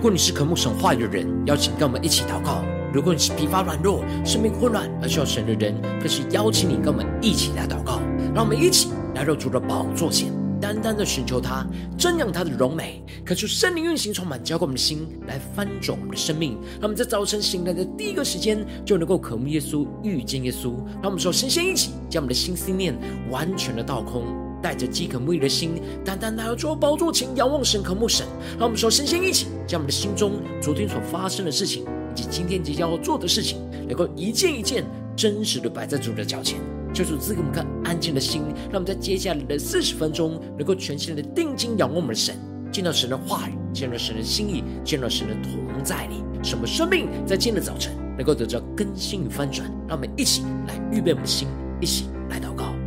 如果你是渴慕神话语的人，邀请跟我们一起祷告；如果你是疲乏软弱、生命混乱而需要神的人，更是邀请你跟我们一起来祷告。让我们一起来到主的宝座前，单单的寻求他，瞻仰他的荣美，渴求圣灵运行充满，浇灌我们的心，来翻转我们的生命。让我们在早晨醒来的第一个时间，就能够渴慕耶稣、遇见耶稣。让我们说先先一起将我们的心思念完全的倒空。带着饥渴沐浴的心，单单来到主宝座前仰望神、渴慕神。让我们说，先先一起将我们的心中昨天所发生的事情，以及今天即将要做的事情，能够一件一件真实的摆在主的脚前，求主赐给我们个安静的心，让我们在接下来的四十分钟，能够全心的定睛仰望我们的神，见到神的话语，见到神的心意，见到神的同在里，什么生命在今天的早晨能够得到更新与翻转。让我们一起来预备我们的心，一起来祷告。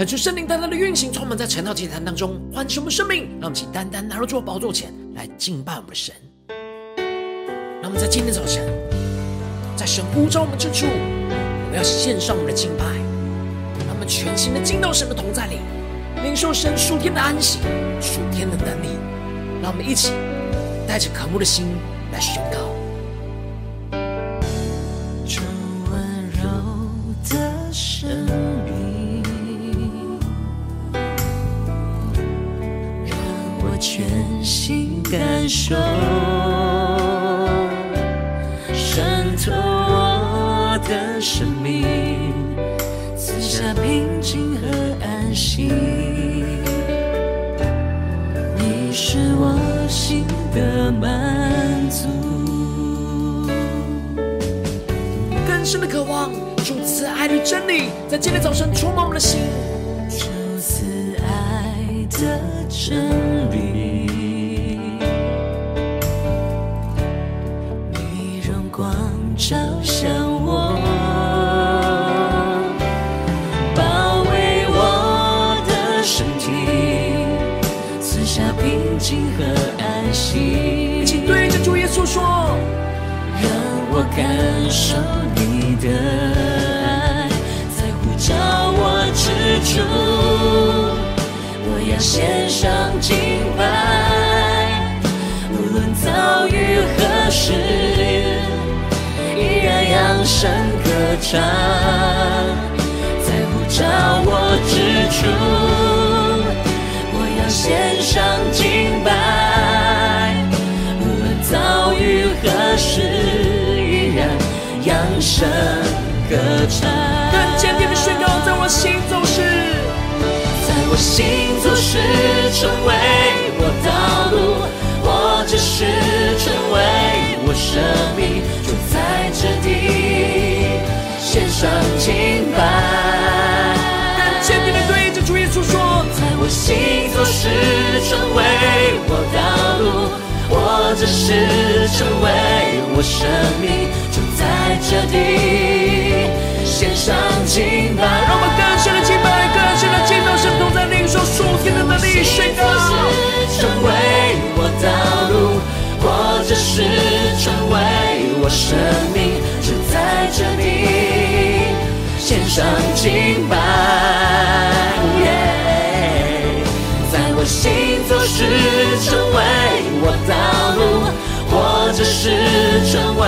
恳求圣灵单单的运行，充满在晨祷祭坛当中，唤醒我们生命，让我们请单单来到主宝座前来敬拜我们的神。让我们在今天早晨，在神呼召我们之处，我们要献上我们的敬拜，让我们全心的进到神的同在里，领受神属天的安息、属天的能力。让我们一起带着渴慕的心来宣告。感受渗透我的生命，赐下平静和安息。你是我心的满足，更深的渴望，主赐爱的真理，在今天早晨充满我们的心。主赐爱的真理。照向我，包围我的身体，赐下平静和安息。请对着主耶稣说，让我感受你的爱，在呼召我之处，我要献上敬拜，无论遭遇何时。唱，在呼召我之处，我要献上敬拜。无论遭遇何时，依然扬声歌唱。更坚定的宣告，在我心中时，在我行走时，成为我道路，我只是成为我生命。上敬拜，坚定的对着主耶稣说，在我行走时成为我道路，或者是成为我生命，就在这里献上敬拜。让我们更深的敬拜，更深的敬拜，神同在领受属天的能力，宣告成为我道路，或者是成为。我生命就在这里献上敬拜在我行走时成为我道路，活着时成为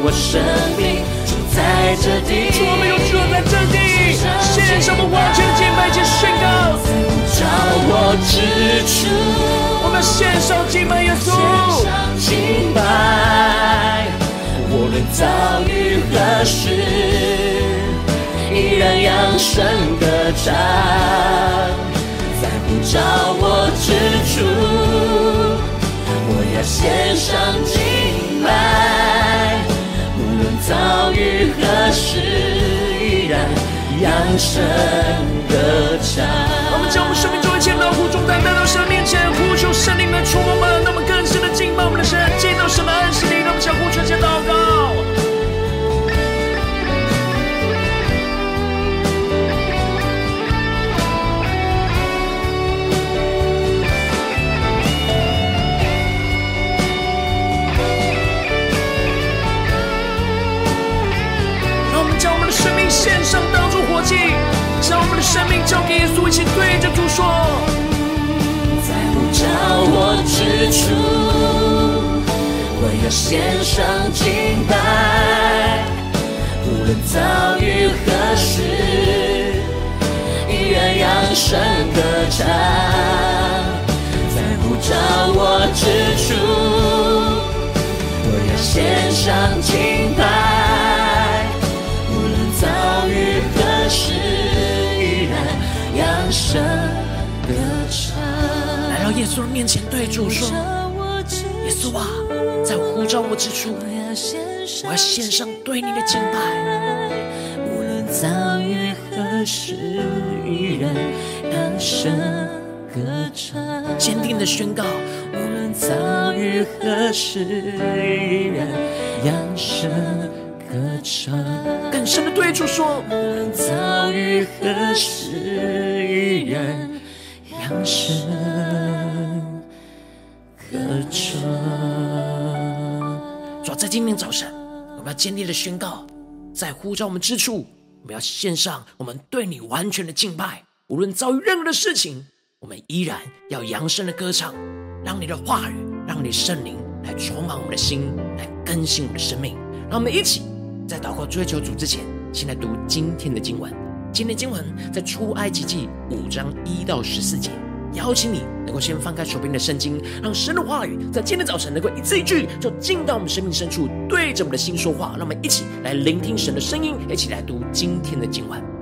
我生命就在这地。主，我们有住在这地，献上我们完全的敬拜及宣告。找我之处，我们献上敬拜耶稣，献上敬拜。无论遭遇何时。依然扬声歌唱，在呼召我之处，我要献上敬拜，无论遭遇何事，依然扬声歌唱。我们将我们生命中一切劳苦重担带到神面前，呼求圣灵的触摸主说：在呼召我之处，我要献上敬拜，无论遭遇何事，依然扬声歌唱。在呼召我之处，我要献上敬拜。稣的面前，对主说：“耶稣啊，在呼召我之处，我要献上对你的敬拜。无论遭遇何时，依然扬声歌唱。坚定的宣告：无论遭遇何时，依然扬声歌唱。更深的对主说：无论遭遇何时，依然。”扬声歌唱。主要在今天早晨，我们要坚定的宣告，在呼召我们之处，我们要献上我们对你完全的敬拜。无论遭遇任何的事情，我们依然要扬声的歌唱，让你的话语，让你的圣灵来充满我们的心，来更新我们的生命。让我们一起在祷告追求主之前，先来读今天的经文。今天经文在出埃及记五章一到十四节，邀请你能够先放开手边的圣经，让神的话语在今天早晨能够一字一句就进到我们生命深处，对着我们的心说话。让我们一起来聆听神的声音，一起来读今天的经文。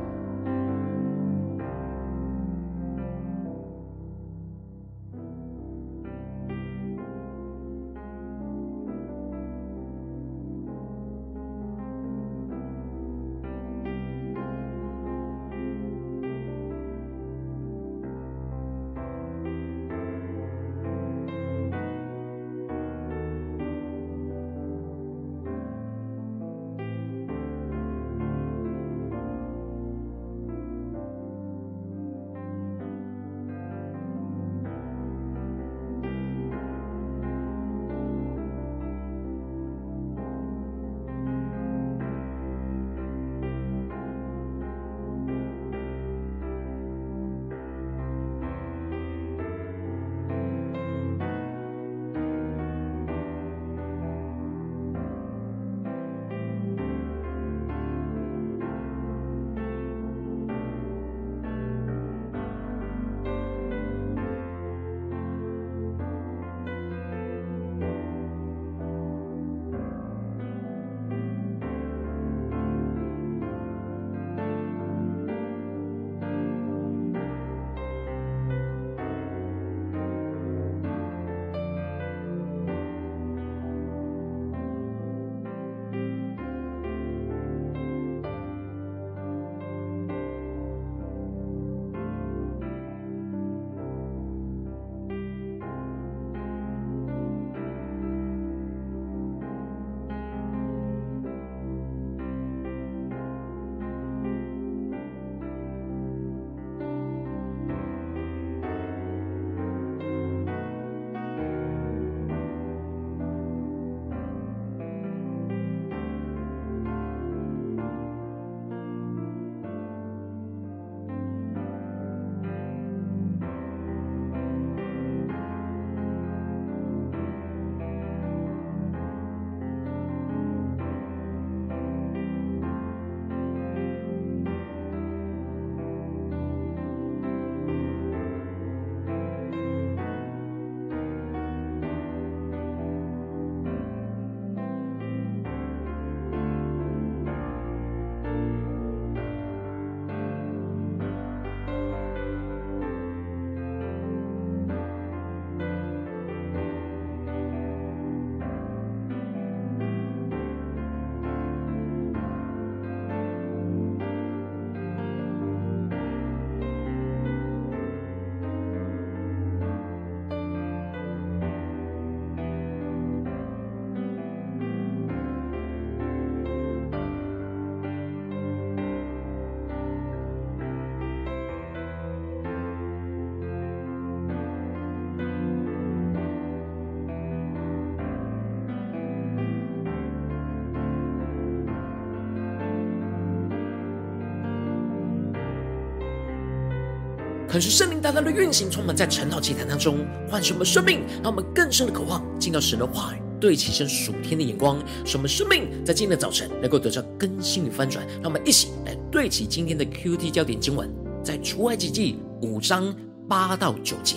可是圣灵大大的运行，充满在晨祷祭坛当中，唤醒我们生命，让我们更深的渴望进到神的话语，对齐神属天的眼光，使我们生命在今天的早晨能够得到更新与翻转。让我们一起来对齐今天的 QT 焦点经文，在出埃及记五章八到九节，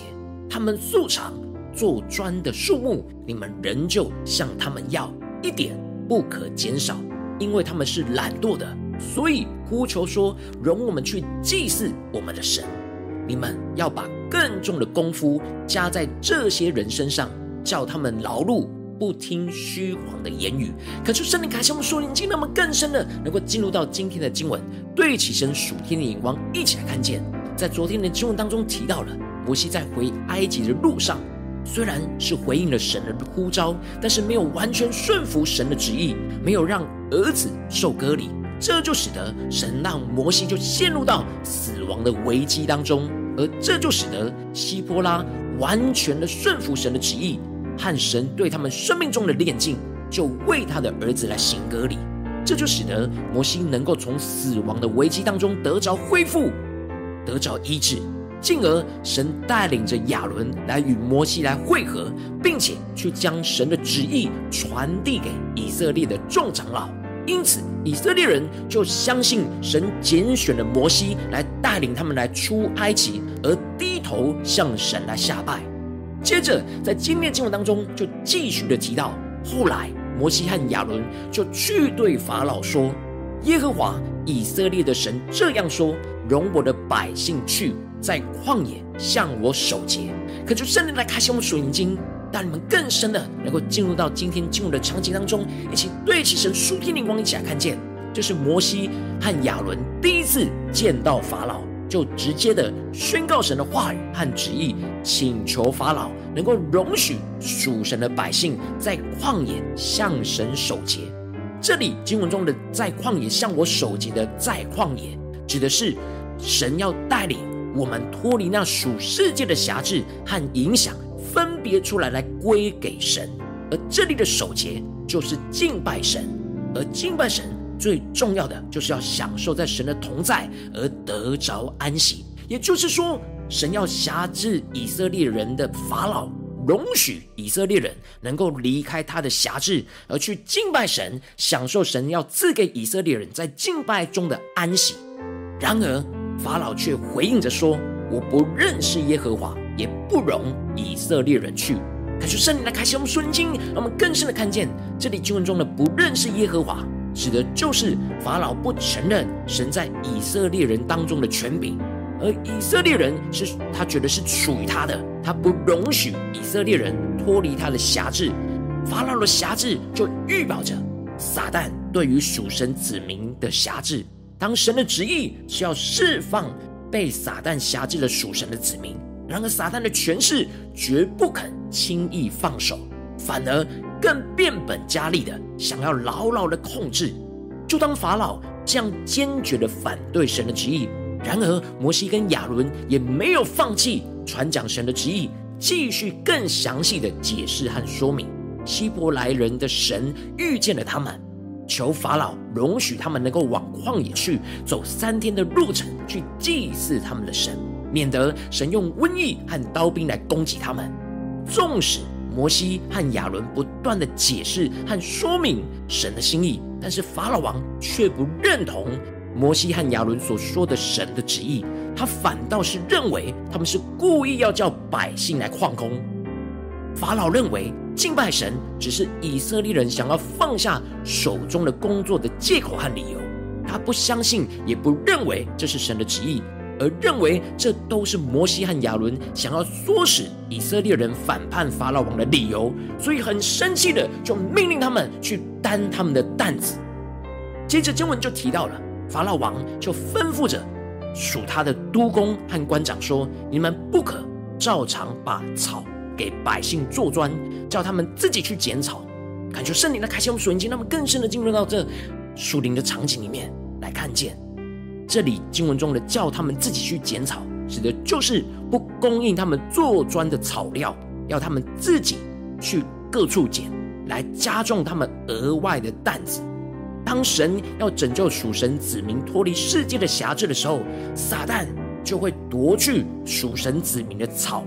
他们素常做砖的数目，你们仍旧向他们要，一点不可减少，因为他们是懒惰的。所以呼求说：“容我们去祭祀我们的神。”你们要把更重的功夫加在这些人身上，叫他们劳碌，不听虚谎的言语。可是圣灵开启我们属灵眼睛，让我们更深的能够进入到今天的经文，对起身属天的眼光，一起来看见。在昨天的经文当中提到了摩西在回埃及的路上，虽然是回应了神的呼召，但是没有完全顺服神的旨意，没有让儿子受割礼。这就使得神让摩西就陷入到死亡的危机当中，而这就使得希波拉完全的顺服神的旨意，和神对他们生命中的炼净，就为他的儿子来行割礼。这就使得摩西能够从死亡的危机当中得着恢复，得着医治，进而神带领着亚伦来与摩西来会合，并且去将神的旨意传递给以色列的众长老。因此，以色列人就相信神拣选了摩西来带领他们来出埃及，而低头向神来下拜。接着，在今天的经文当中，就继续的提到，后来摩西和亚伦就去对法老说：“耶和华以色列的神这样说：容我的百姓去，在旷野向我守节。”可就圣灵来开启我们属灵眼睛。让你们更深的能够进入到今天进入的场景当中，一起对齐神属天灵光，一起来看见，就是摩西和亚伦第一次见到法老，就直接的宣告神的话语和旨意，请求法老能够容许属神的百姓在旷野向神守节。这里经文中的在旷野向我守节的在旷野，指的是神要带领我们脱离那属世界的辖制和影响。分别出来，来归给神，而这里的守节就是敬拜神，而敬拜神最重要的就是要享受在神的同在而得着安息。也就是说，神要辖制以色列人的法老，容许以色列人能够离开他的辖制，而去敬拜神，享受神要赐给以色列人在敬拜中的安息。然而，法老却回应着说：“我不认识耶和华。”也不容以色列人去。感谢圣灵来开启我们属灵经，让我们更深的看见这里经文中的不认识耶和华，指的就是法老不承认神在以色列人当中的权柄，而以色列人是他觉得是属于他的，他不容许以色列人脱离他的辖制。法老的辖制就预表着撒旦对于属神子民的辖制。当神的旨意是要释放被撒旦辖制的属神的子民。然而，撒旦的权势绝不肯轻易放手，反而更变本加厉的想要牢牢的控制。就当法老这样坚决的反对神的旨意，然而摩西跟亚伦也没有放弃传讲神的旨意，继续更详细的解释和说明。希伯来人的神遇见了他们，求法老容许他们能够往旷野去，走三天的路程，去祭祀他们的神。免得神用瘟疫和刀兵来攻击他们。纵使摩西和亚伦不断的解释和说明神的心意，但是法老王却不认同摩西和亚伦所说的神的旨意，他反倒是认为他们是故意要叫百姓来旷工。法老认为敬拜神只是以色列人想要放下手中的工作的借口和理由，他不相信，也不认为这是神的旨意。而认为这都是摩西和亚伦想要唆使以色列人反叛法老王的理由，所以很生气的就命令他们去担他们的担子。接着经文就提到了法老王就吩咐着属他的督工和官长说：“你们不可照常把草给百姓做砖，叫他们自己去剪草。”感觉圣灵的开启，我们属灵经，他们更深的进入到这属灵的场景里面来看见。这里经文中的叫他们自己去剪草，指的就是不供应他们做砖的草料，要他们自己去各处捡，来加重他们额外的担子。当神要拯救属神子民脱离世界的辖制的时候，撒旦就会夺去属神子民的草，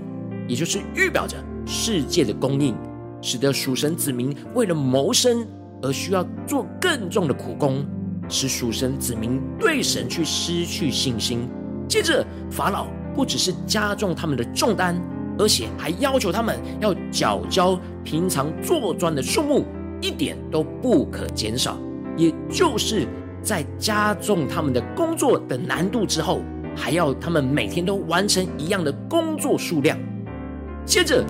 也就是预表着世界的供应，使得属神子民为了谋生而需要做更重的苦工，使属神子民对神去失去信心。接着，法老不只是加重他们的重担，而且还要求他们要缴交平常做砖的数目，一点都不可减少。也就是在加重他们的工作的难度之后，还要他们每天都完成一样的工作数量。接着，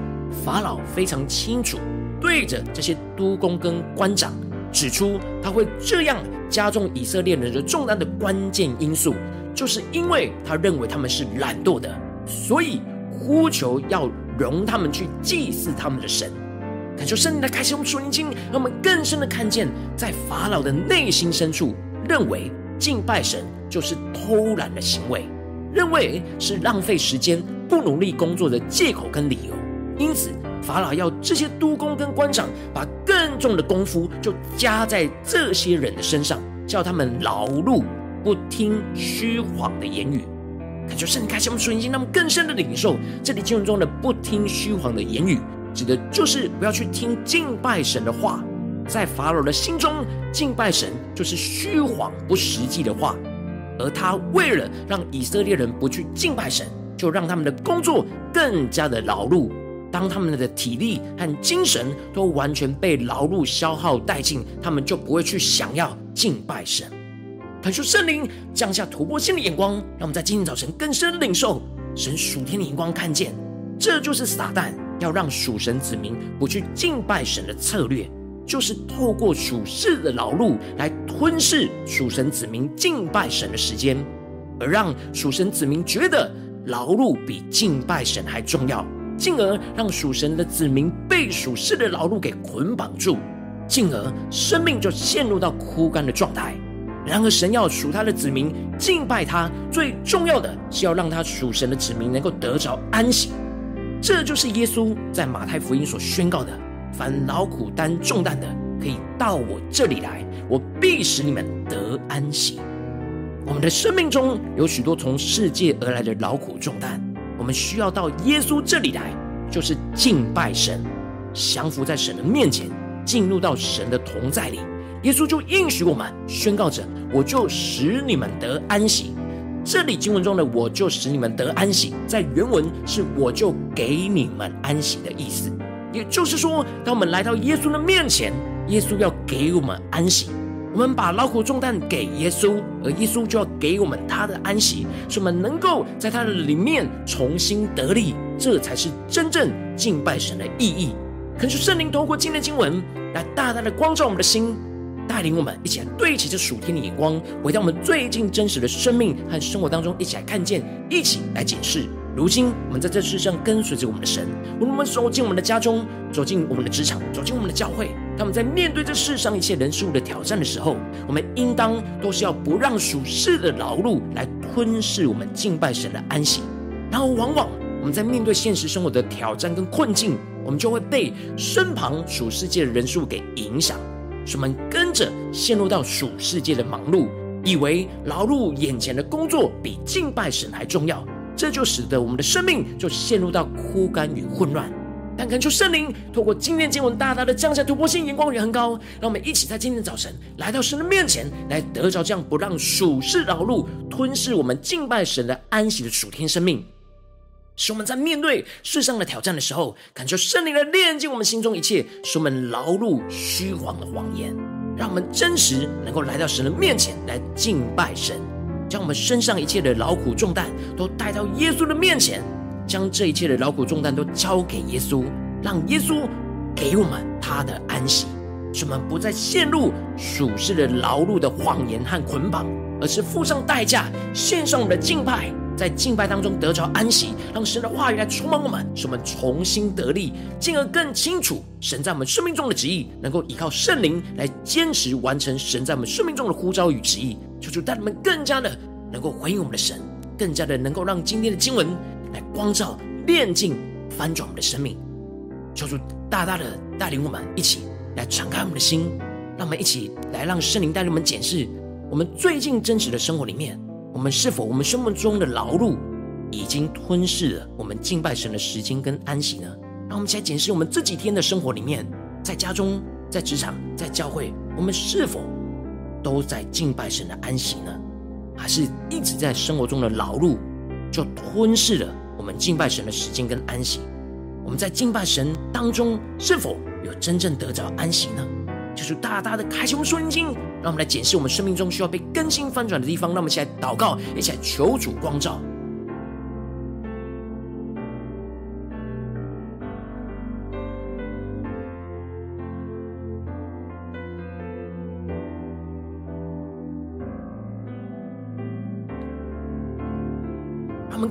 法老非常清楚，对着这些督工跟官长指出，他会这样加重以色列人的重担的关键因素。就是因为他认为他们是懒惰的，所以呼求要容他们去祭祀他们的神。感受圣灵的开启，我们属灵经，让我们更深的看见，在法老的内心深处，认为敬拜神就是偷懒的行为，认为是浪费时间、不努力工作的借口跟理由。因此，法老要这些督工跟官长把更重的功夫就加在这些人的身上，叫他们劳碌。不听虚谎的言语，感觉圣开启我们属灵心，让我们更深的领受这里经文中的不听虚谎的言语，指的就是不要去听敬拜神的话。在法老的心中，敬拜神就是虚谎不实际的话，而他为了让以色列人不去敬拜神，就让他们的工作更加的劳碌。当他们的体力和精神都完全被劳碌消耗殆尽，他们就不会去想要敬拜神。恳求圣灵降下突破性的眼光，让我们在今天早晨更深领受神属天的眼光，看见这就是撒旦要让属神子民不去敬拜神的策略，就是透过属世的劳碌来吞噬属神子民敬拜神的时间，而让属神子民觉得劳碌比敬拜神还重要，进而让属神的子民被属世的劳碌给捆绑住，进而生命就陷入到枯干的状态。然而，神要属他的子民敬拜他，最重要的是要让他属神的子民能够得着安息。这就是耶稣在马太福音所宣告的：“凡劳苦担重担的，可以到我这里来，我必使你们得安息。”我们的生命中有许多从世界而来的劳苦重担，我们需要到耶稣这里来，就是敬拜神，降服在神的面前，进入到神的同在里。耶稣就应许我们，宣告着：“我就使你们得安息。”这里经文中的“我就使你们得安息”，在原文是“我就给你们安息”的意思。也就是说，当我们来到耶稣的面前，耶稣要给我们安息。我们把劳苦重担给耶稣，而耶稣就要给我们他的安息，使我们能够在他的里面重新得力。这才是真正敬拜神的意义。恳求圣灵透过今天经文，来大大的光照我们的心。带领我们一起来对齐这属天的眼光，回到我们最近真实的生命和生活当中，一起来看见，一起来解释。如今我们在这世上跟随着我们的神，我们走进我们的家中，走进我们的职场，走进我们的教会，他们在面对这世上一切人事物的挑战的时候，我们应当都是要不让属世的劳碌来吞噬我们敬拜神的安息。然后，往往我们在面对现实生活的挑战跟困境，我们就会被身旁属世界的人事物给影响。使我们跟着陷入到属世界的忙碌，以为劳碌眼前的工作比敬拜神还重要，这就使得我们的生命就陷入到枯干与混乱。但恳求圣灵透过今天经文大大的降下突破性眼光与恩膏，让我们一起在今天早晨来到神的面前，来得着这样不让属世劳碌吞噬我们敬拜神的安息的属天生命。使我们在面对世上的挑战的时候，感受圣灵来炼净我们心中一切，使我们劳碌虚谎的谎言，让我们真实能够来到神的面前来敬拜神，将我们身上一切的劳苦重担都带到耶稣的面前，将这一切的劳苦重担都交给耶稣，让耶稣给我们他的安息，使我们不再陷入属世的劳碌的谎言和捆绑，而是付上代价，献上我们的敬拜。在敬拜当中得着安息，让神的话语来充满我们，使我们重新得力，进而更清楚神在我们生命中的旨意，能够依靠圣灵来坚持完成神在我们生命中的呼召与旨意。求主带你们更加的能够回应我们的神，更加的能够让今天的经文来光照、炼净、翻转我们的生命。求主大大的带领我们一起来敞开我们的心，让我们一起来让圣灵带领我们检视我们最近真实的生活里面。我们是否我们生命中的劳碌已经吞噬了我们敬拜神的时间跟安息呢？让我们一起来检视我们这几天的生活里面，在家中、在职场、在教会，我们是否都在敬拜神的安息呢？还是一直在生活中的劳碌就吞噬了我们敬拜神的时间跟安息？我们在敬拜神当中，是否有真正得着安息呢？就是大大的开启我们属灵经，让我们来检视我们生命中需要被更新翻转的地方。让我们一起来祷告，一起来求主光照。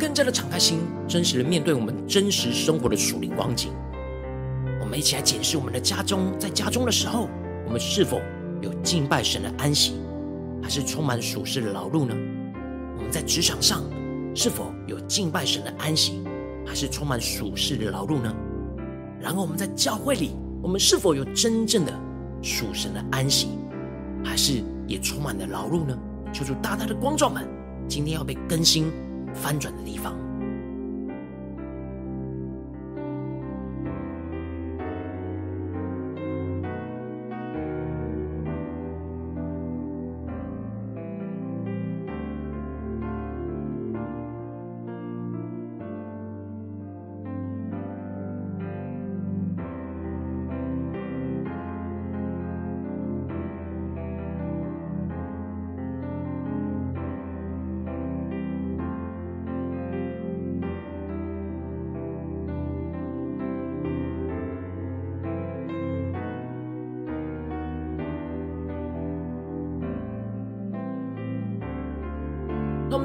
更加的敞开心，真实的面对我们真实生活的属灵光景。我们一起来检视我们的家中，在家中的时候。我们是否有敬拜神的安息，还是充满属世的劳碌呢？我们在职场上是否有敬拜神的安息，还是充满属世的劳碌呢？然后我们在教会里，我们是否有真正的属神的安息，还是也充满了劳碌呢？求主大大的光照们，今天要被更新翻转的地方。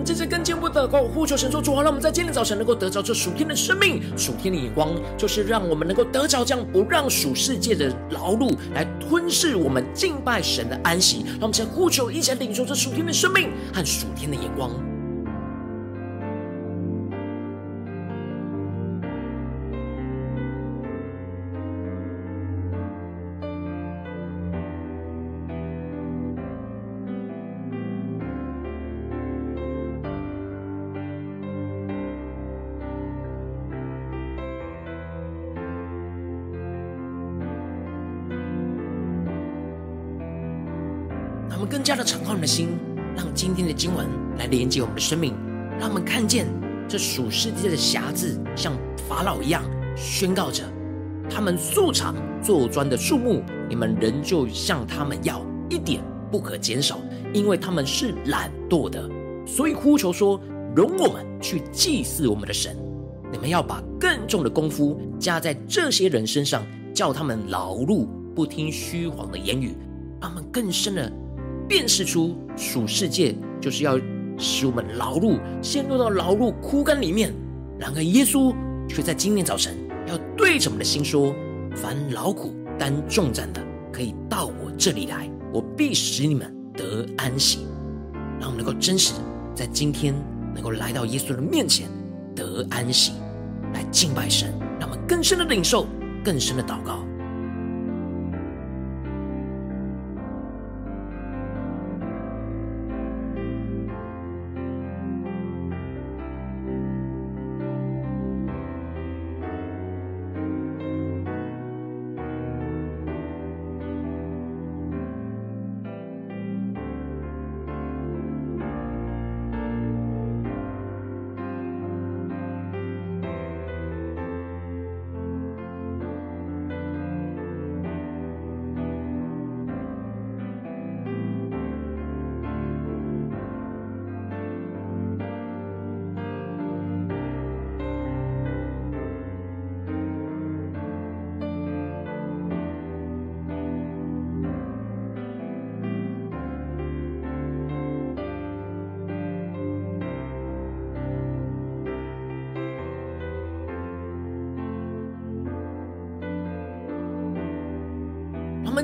这次更进一步的祷告，呼求神说：主啊，让我们在今天早晨能够得着这属天的生命、属天的眼光，就是让我们能够得着这样不让属世界的劳碌来吞噬我们敬拜神的安息。让我们先呼求，一起来领受这属天的生命和属天的眼光。更加的敞开我们的心，让今天的经文来连接我们的生命，让我们看见这属世界的辖制，像法老一样宣告着：他们素场做砖的数目，你们仍旧向他们要一点不可减少，因为他们是懒惰的。所以呼求说：容我们去祭祀我们的神。你们要把更重的功夫加在这些人身上，叫他们劳碌不听虚谎的言语，他们更深的。辨识出属世界就是要使我们劳碌陷入到劳碌枯干里面，然而耶稣却在今天早晨要对着我们的心说：凡劳苦担重担的，可以到我这里来，我必使你们得安息。让我们能够真实在今天能够来到耶稣的面前得安息，来敬拜神，让我们更深的领受，更深的祷告。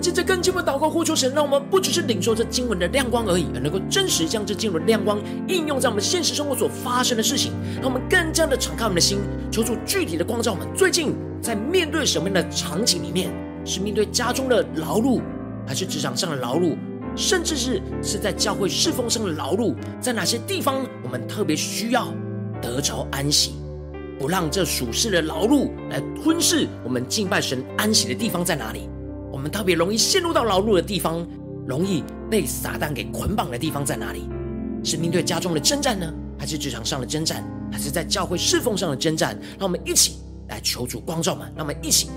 接着更进一步祷告，呼求神，让我们不只是领受这经文的亮光而已，而能够真实将这经文的亮光应用在我们现实生活所发生的事情。让我们更加的敞开我们的心，求主具体的光照我们。最近在面对什么样的场景里面，是面对家中的劳碌，还是职场上的劳碌，甚至是是在教会侍奉上的劳碌？在哪些地方我们特别需要得着安息，不让这属世的劳碌来吞噬我们敬拜神安息的地方在哪里？我们特别容易陷入到劳碌的地方，容易被撒旦给捆绑的地方在哪里？是面对家中的征战呢，还是职场上的征战，还是在教会侍奉上的征战？让我们一起来求主光照们，让我们一起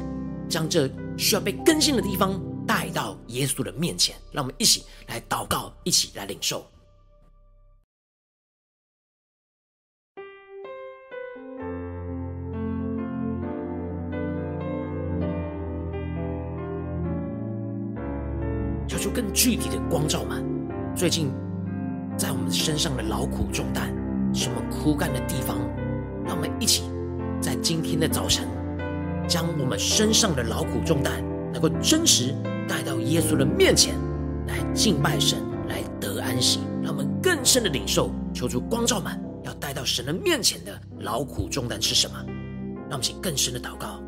将这需要被更新的地方带到耶稣的面前，让我们一起来祷告，一起来领受。更具体的光照们，最近在我们身上的劳苦重担，什么枯干的地方，让我们一起在今天的早晨，将我们身上的劳苦重担，能够真实带到耶稣的面前，来敬拜神，来得安息。让我们更深的领受，求出光照们，要带到神的面前的劳苦重担是什么？让我们请更深的祷告。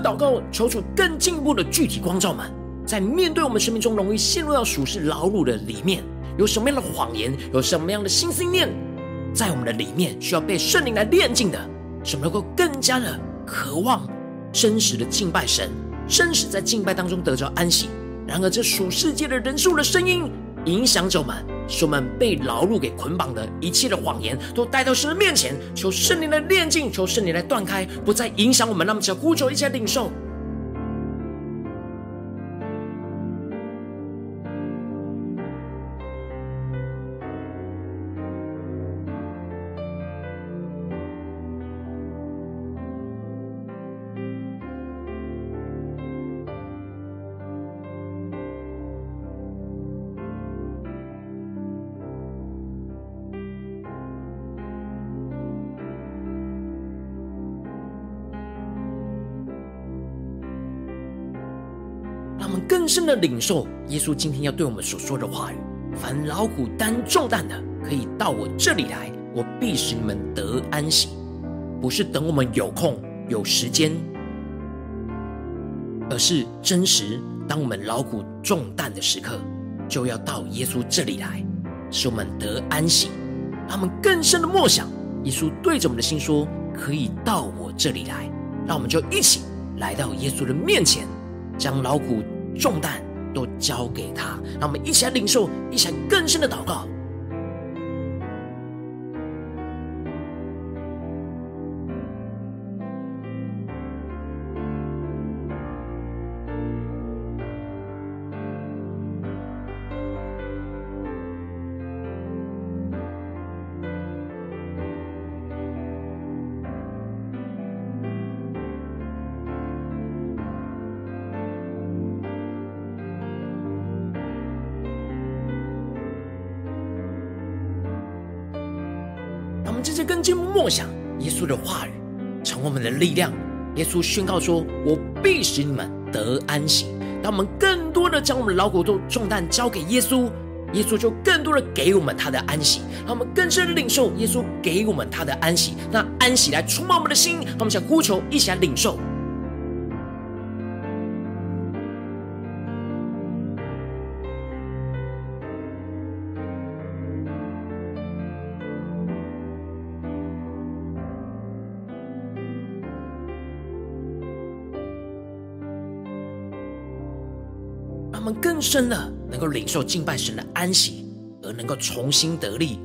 祷告，求主更进一步的具体光照们，在面对我们生命中容易陷入到属世劳碌的里面，有什么样的谎言，有什么样的心思念，在我们的里面需要被圣灵来炼净的，使我们能够更加的渴望真实的敬拜神，真实在敬拜当中得着安息。然而，这属世界的人数的声音影响着我们。使我们被劳碌给捆绑的一切的谎言，都带到神的面前，求圣灵的炼净，求圣灵来断开，不再影响我们。那么，只要呼求，一切领受。深的领受耶稣今天要对我们所说的话语：凡劳苦担重担的，可以到我这里来，我必使你们得安息。不是等我们有空有时间，而是真实当我们劳苦重担的时刻，就要到耶稣这里来，使我们得安息。让我们更深的默想，耶稣对着我们的心说：可以到我这里来。让我们就一起来到耶稣的面前，将劳苦。重担都交给他，让我们一起来领受，一起来更深的祷告。更进一步默想耶稣的话语，成为我们的力量。耶稣宣告说：“我必使你们得安息。”当我们更多的将我们的劳苦重担交给耶稣，耶稣就更多的给我们他的安息。让我们更深领受耶稣给我们他的安息，那安息来充满我们的心。让我们想呼求，一起来领受。真的能够领受敬拜神的安息，而能够重新得力，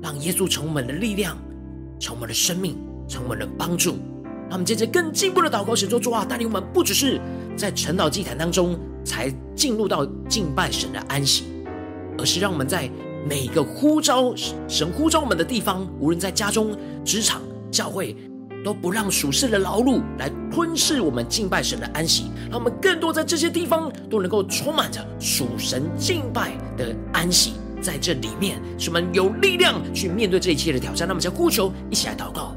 让耶稣成为我们的力量，成为我们的生命，成为我们的帮助。让我们接着更进一步的祷告，神说：主啊，带领我们不只是在晨祷祭坛当中才进入到敬拜神的安息，而是让我们在每个呼召神呼召我们的地方，无论在家中、职场、教会。都不让属世的劳碌来吞噬我们敬拜神的安息，让我们更多在这些地方都能够充满着属神敬拜的安息，在这里面，使我们有力量去面对这一切的挑战。那么，将呼求，一起来祷告。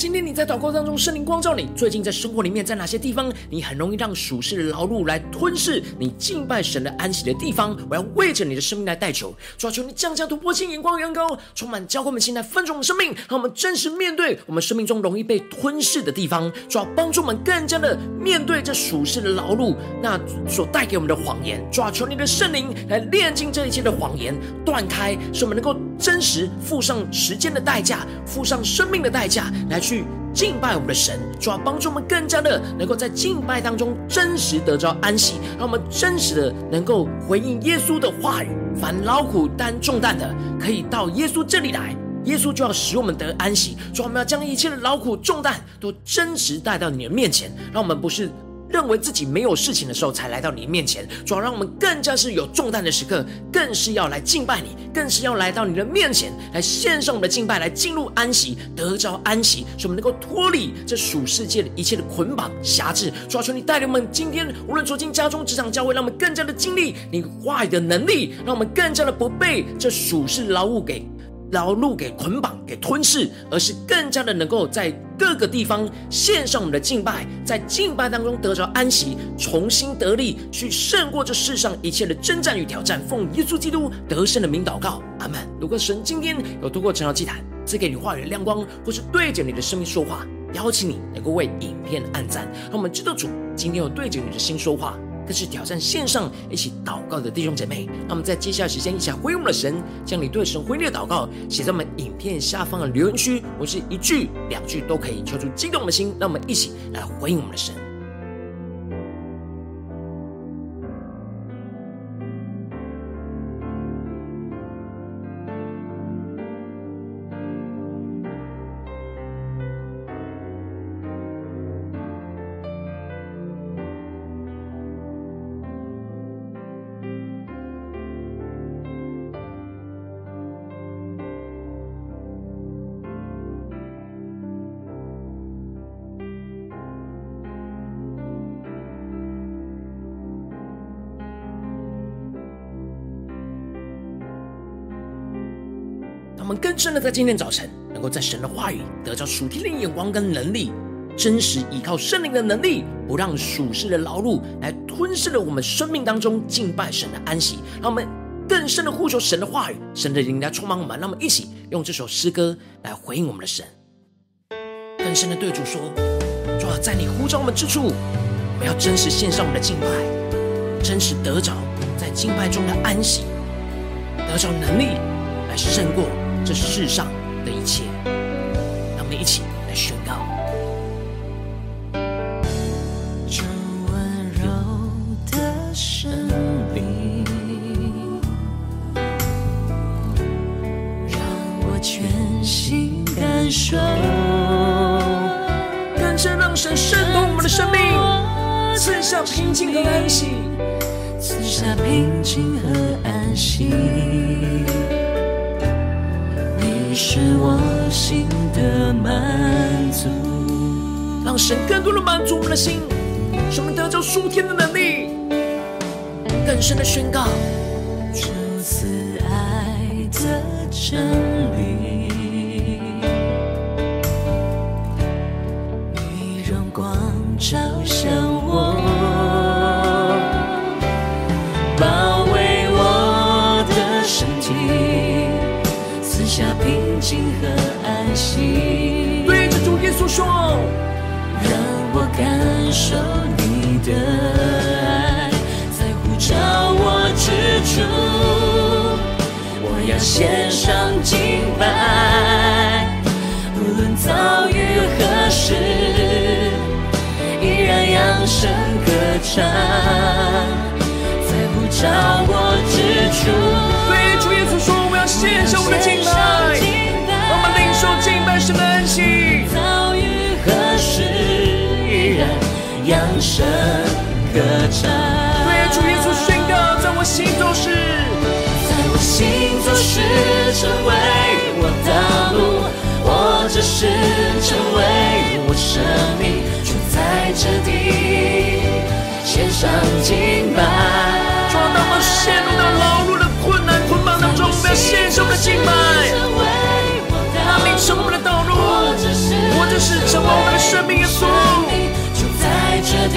今天你在祷告当中，圣灵光照你。最近在生活里面，在哪些地方你很容易让属世的劳碌来吞噬你敬拜神的安息的地方？我要为着你的生命来代求，主啊，求你降下突破性眼光，远高，充满教会我们心来分盛我们生命，让我们真实面对我们生命中容易被吞噬的地方。主啊，帮助我们更加的面对这属世的劳碌，那所带给我们的谎言。主啊，求你的圣灵来炼净这一切的谎言，断开，使我们能够真实付上时间的代价，付上生命的代价来。去敬拜我们的神，主要帮助我们更加的能够在敬拜当中真实得着安息，让我们真实的能够回应耶稣的话语。凡劳苦担重担的，可以到耶稣这里来，耶稣就要使我们得安息。主，我们要将一切的劳苦重担都真实带到你的面前，让我们不是。认为自己没有事情的时候，才来到你面前，主要让我们更加是有重担的时刻，更是要来敬拜你，更是要来到你的面前，来献上我们的敬拜，来进入安息，得着安息，使我们能够脱离这属世界的一切的捆绑辖制。主要求你带领我们今天无论走进家中、职场、教会，让我们更加的经历你话语的能力，让我们更加的不被这属世劳务给。劳碌给捆绑、给吞噬，而是更加的能够在各个地方献上我们的敬拜，在敬拜当中得着安息，重新得力，去胜过这世上一切的征战与挑战。奉耶稣基督得胜的名祷告，阿门。如果神今天有透过晨祷祭坛赐给你话语的亮光，或是对着你的生命说话，邀请你能够为影片按赞，让我们知道主今天有对着你的心说话。但是挑战线上一起祷告的弟兄姐妹，那么在接下来时间，一起来回应我们的神，将你对神回应的祷告写在我们影片下方的留言区，我是一句两句都可以，敲出激动的心，让我们一起来回应我们的神。们更深的在今天早晨，能够在神的话语得着属天的眼光跟能力，真实依靠圣灵的能力，不让属世的劳碌来吞噬了我们生命当中敬拜神的安息。让我们更深的呼求神的话语，神的灵来充满我们。让我们一起用这首诗歌来回应我们的神，更深的对主说：主啊，在你呼召我们之处，我们要真实献上我们的敬拜，真实得着在敬拜中的安息，得着能力来胜过。这世上的一切，让我们一起来宣告。这温柔的生命，让我全心感受，更深让神渗透我们的生命，赐下平静和安息，让神更多的满足我们的心，使我们得着属天的能力，更深的宣告。这次爱的真理，你让光照守你的爱，在呼召我之处，我要先献上敬拜。主啊，当我们陷入到劳碌的困难捆绑当中，我们要献上我们的敬拜。是我们的道路，我这是成为我们的生命耶稣。就在这地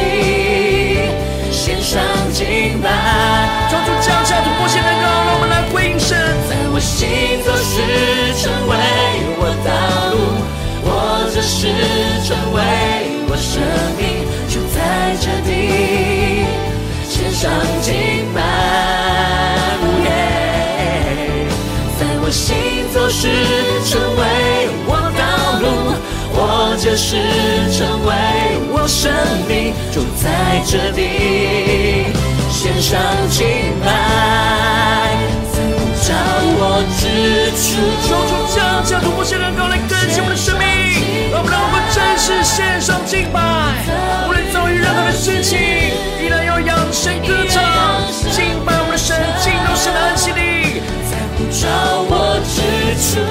上敬拜。在我心走时成为我道路，我就是成为我生命，就在这里献上敬拜。在呼召我之处，求主降下突破性的高来更新我们的生命，让我们让我们真实献上敬拜，无论遭遇任何的事情，之处，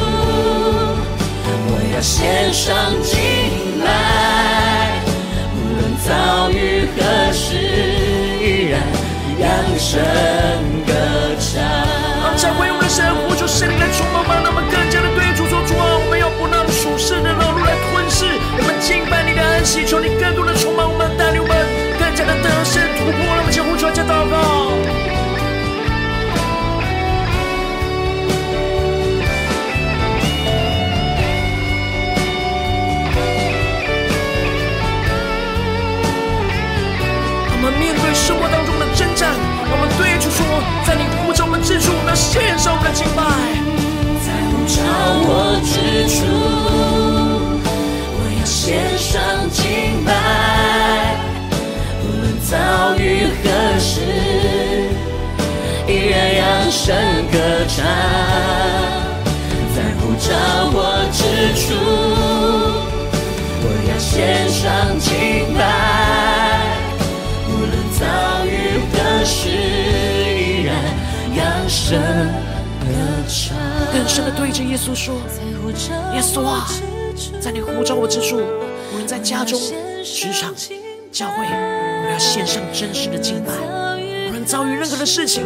我要献上敬拜，无论遭遇何时，依然扬声歌唱。让教会我们的神呼求圣灵来充满吧，让我们更加的对主说主啊，我们要不让属世的劳碌来吞噬我们敬拜你的安息，求你更多的充满我们，带领我们更加的得胜突破，让我们将呼求加祷告。声歌唱。在呼召我之处，我要献上敬拜，无论遭遇何时，依然扬声歌唱。更深的对着耶稣说：“耶稣啊，在你呼召我之处，无论在家中、职场、教会，我要献上真实的敬拜。无论遭遇任何的事情，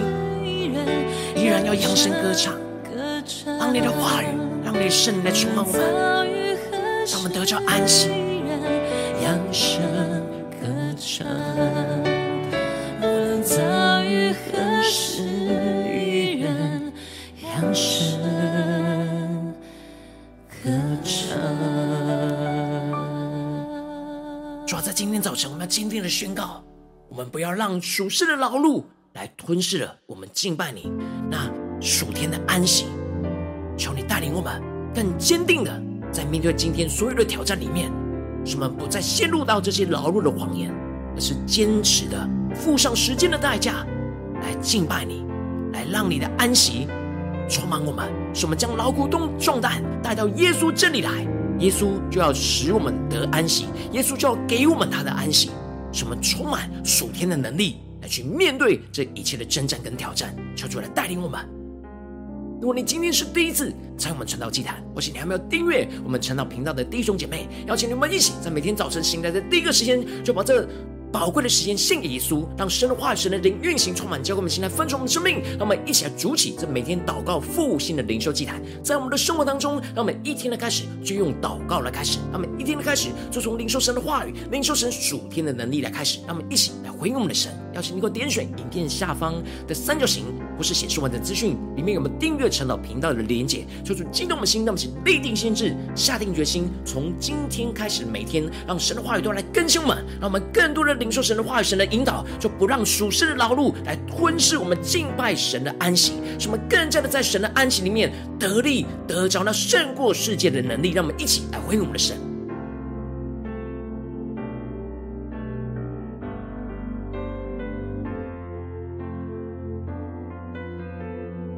依然要扬声歌唱，让你的话语，让你的圣灵来充满我们，让我们得着安息。扬声歌唱，无论遭遇何时，依然扬声歌唱。主要在今天早晨，我们要坚定的宣告：我们不要让属世的劳碌来吞噬了我们敬拜你那属天的安息。求你带领我们更坚定的在面对今天所有的挑战里面，使我们不再陷入到这些劳碌的谎言，而是坚持的付上时间的代价来敬拜你，来让你的安息充满我们，使我们将劳苦重重担带到耶稣这里来，耶稣就要使我们得安息，耶稣就要给我们他的安息。使我们充满属天的能力，来去面对这一切的征战跟挑战。求主来带领我们。如果你今天是第一次参与我们晨道祭坛，而且你还没有订阅我们晨道频道的第一兄姐妹，邀请你们一起在每天早晨醒来的第一个时间，就把这宝贵的时间献给耶稣，让神的话语、神的灵运行充满，教会我们现在分盛我们的生命。让我们一起来筑起这每天祷告复兴的灵修祭坛，在我们的生活当中，让我们一天的开始就用祷告来开始，让我们一天的开始就从灵修神的话语、灵修神属天的能力来开始，让我们一起来回应我们的神。邀请你给我点选影片下方的三角形，或是显示完整资讯里面有没有订阅陈老频道的连结，求主激动的心，那么请立定心志，下定决心，从今天开始每天让神的话语都来更新我们，让我们更多的领受神的话语、神的引导，就不让属世的劳碌来吞噬我们敬拜神的安息，使我们更加的在神的安息里面得力得着那胜过世界的能力，让我们一起来回应我们的神。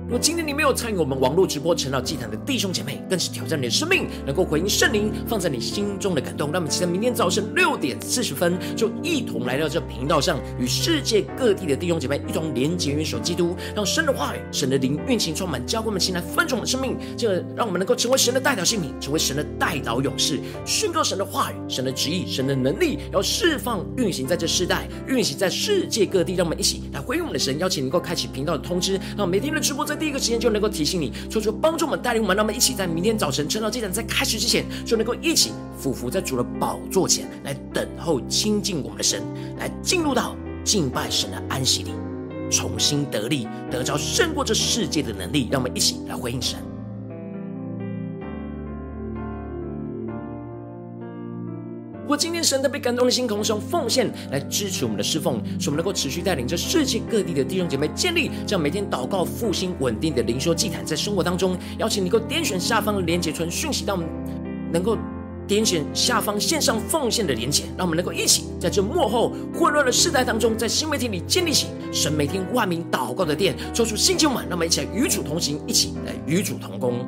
如果今天你没有参与我们网络直播晨祷祭坛的弟兄姐妹，更是挑战你的生命，能够回应圣灵放在你心中的感动。让我们期待明天早晨六点四十分，就一同来到这频道上，与世界各地的弟兄姐妹一同连结、元首基督，让神的话语、神的灵运行充满，教会们前来分盛的生命，这让我们能够成为神的代表性命，成为神的代祷勇士，宣告神的话语、神的旨意、神的能力，要释放运行在这世代，运行在世界各地。让我们一起来回应我们的神，邀请能够开启频道的通知，让每天的直播在。第一个时间就能够提醒你，求主帮助我们带领我们，让我们一起在明天早晨晨祷祭坛在开始之前，就能够一起俯伏在主的宝座前来等候亲近我们的神，来进入到敬拜神的安息里，重新得力，得着胜过这世界的能力。让我们一起来回应神。如果今天神特别感动的心，同时用奉献来支持我们的侍奉，使我们能够持续带领着世界各地的弟兄姐妹建立这样每天祷告复兴稳定的灵修祭坛，在生活当中，邀请你能够点选下方的连结传讯息，到我们能够点选下方线上奉献的连结，让我们能够一起在这幕后混乱的世代当中，在新媒体里建立起神每天万名祷告的殿，做出新旧满，让我们一起来与主同行，一起来与主同工。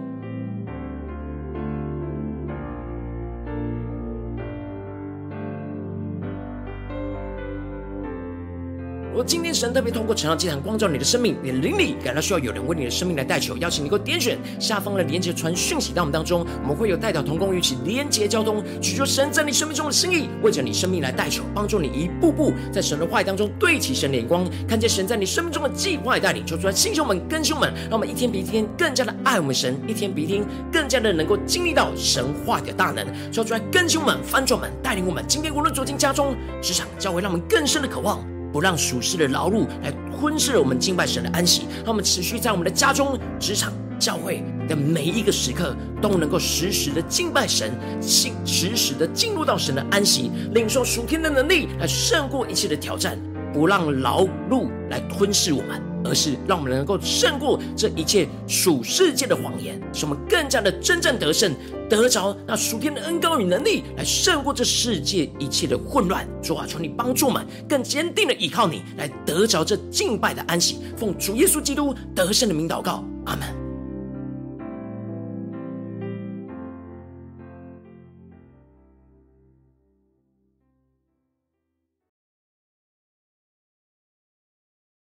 今天神特别通过晨祷祭坛光照你的生命，你的灵里感到需要有人为你的生命来代求，邀请你给我点选下方的连接传讯息到我们当中，我们会有代表同工与其连结交通，取求神在你生命中的心意，为着你生命来代求，帮助你一步步在神的话语当中对齐神的眼光，看见神在你生命中的计划带领，求出来弟兄们、更新们，让我们一天比一天更加的爱我们神，一天比一天更加的能够经历到神话的大能，求出来更新们、翻转们，带领我们今天无论走进家中、职场、教会，让我们更深的渴望。不让属世的劳碌来吞噬我们敬拜神的安息，让我们持续在我们的家中、职场、教会的每一个时刻，都能够时时的敬拜神，进时时的进入到神的安息，领受属天的能力，来胜过一切的挑战，不让劳碌来吞噬我们。而是让我们能够胜过这一切属世界的谎言，使我们更加的真正得胜，得着那属天的恩高与能力，来胜过这世界一切的混乱。主啊，求你帮助我们更坚定的依靠你，来得着这敬拜的安息。奉主耶稣基督得胜的名祷告，阿门。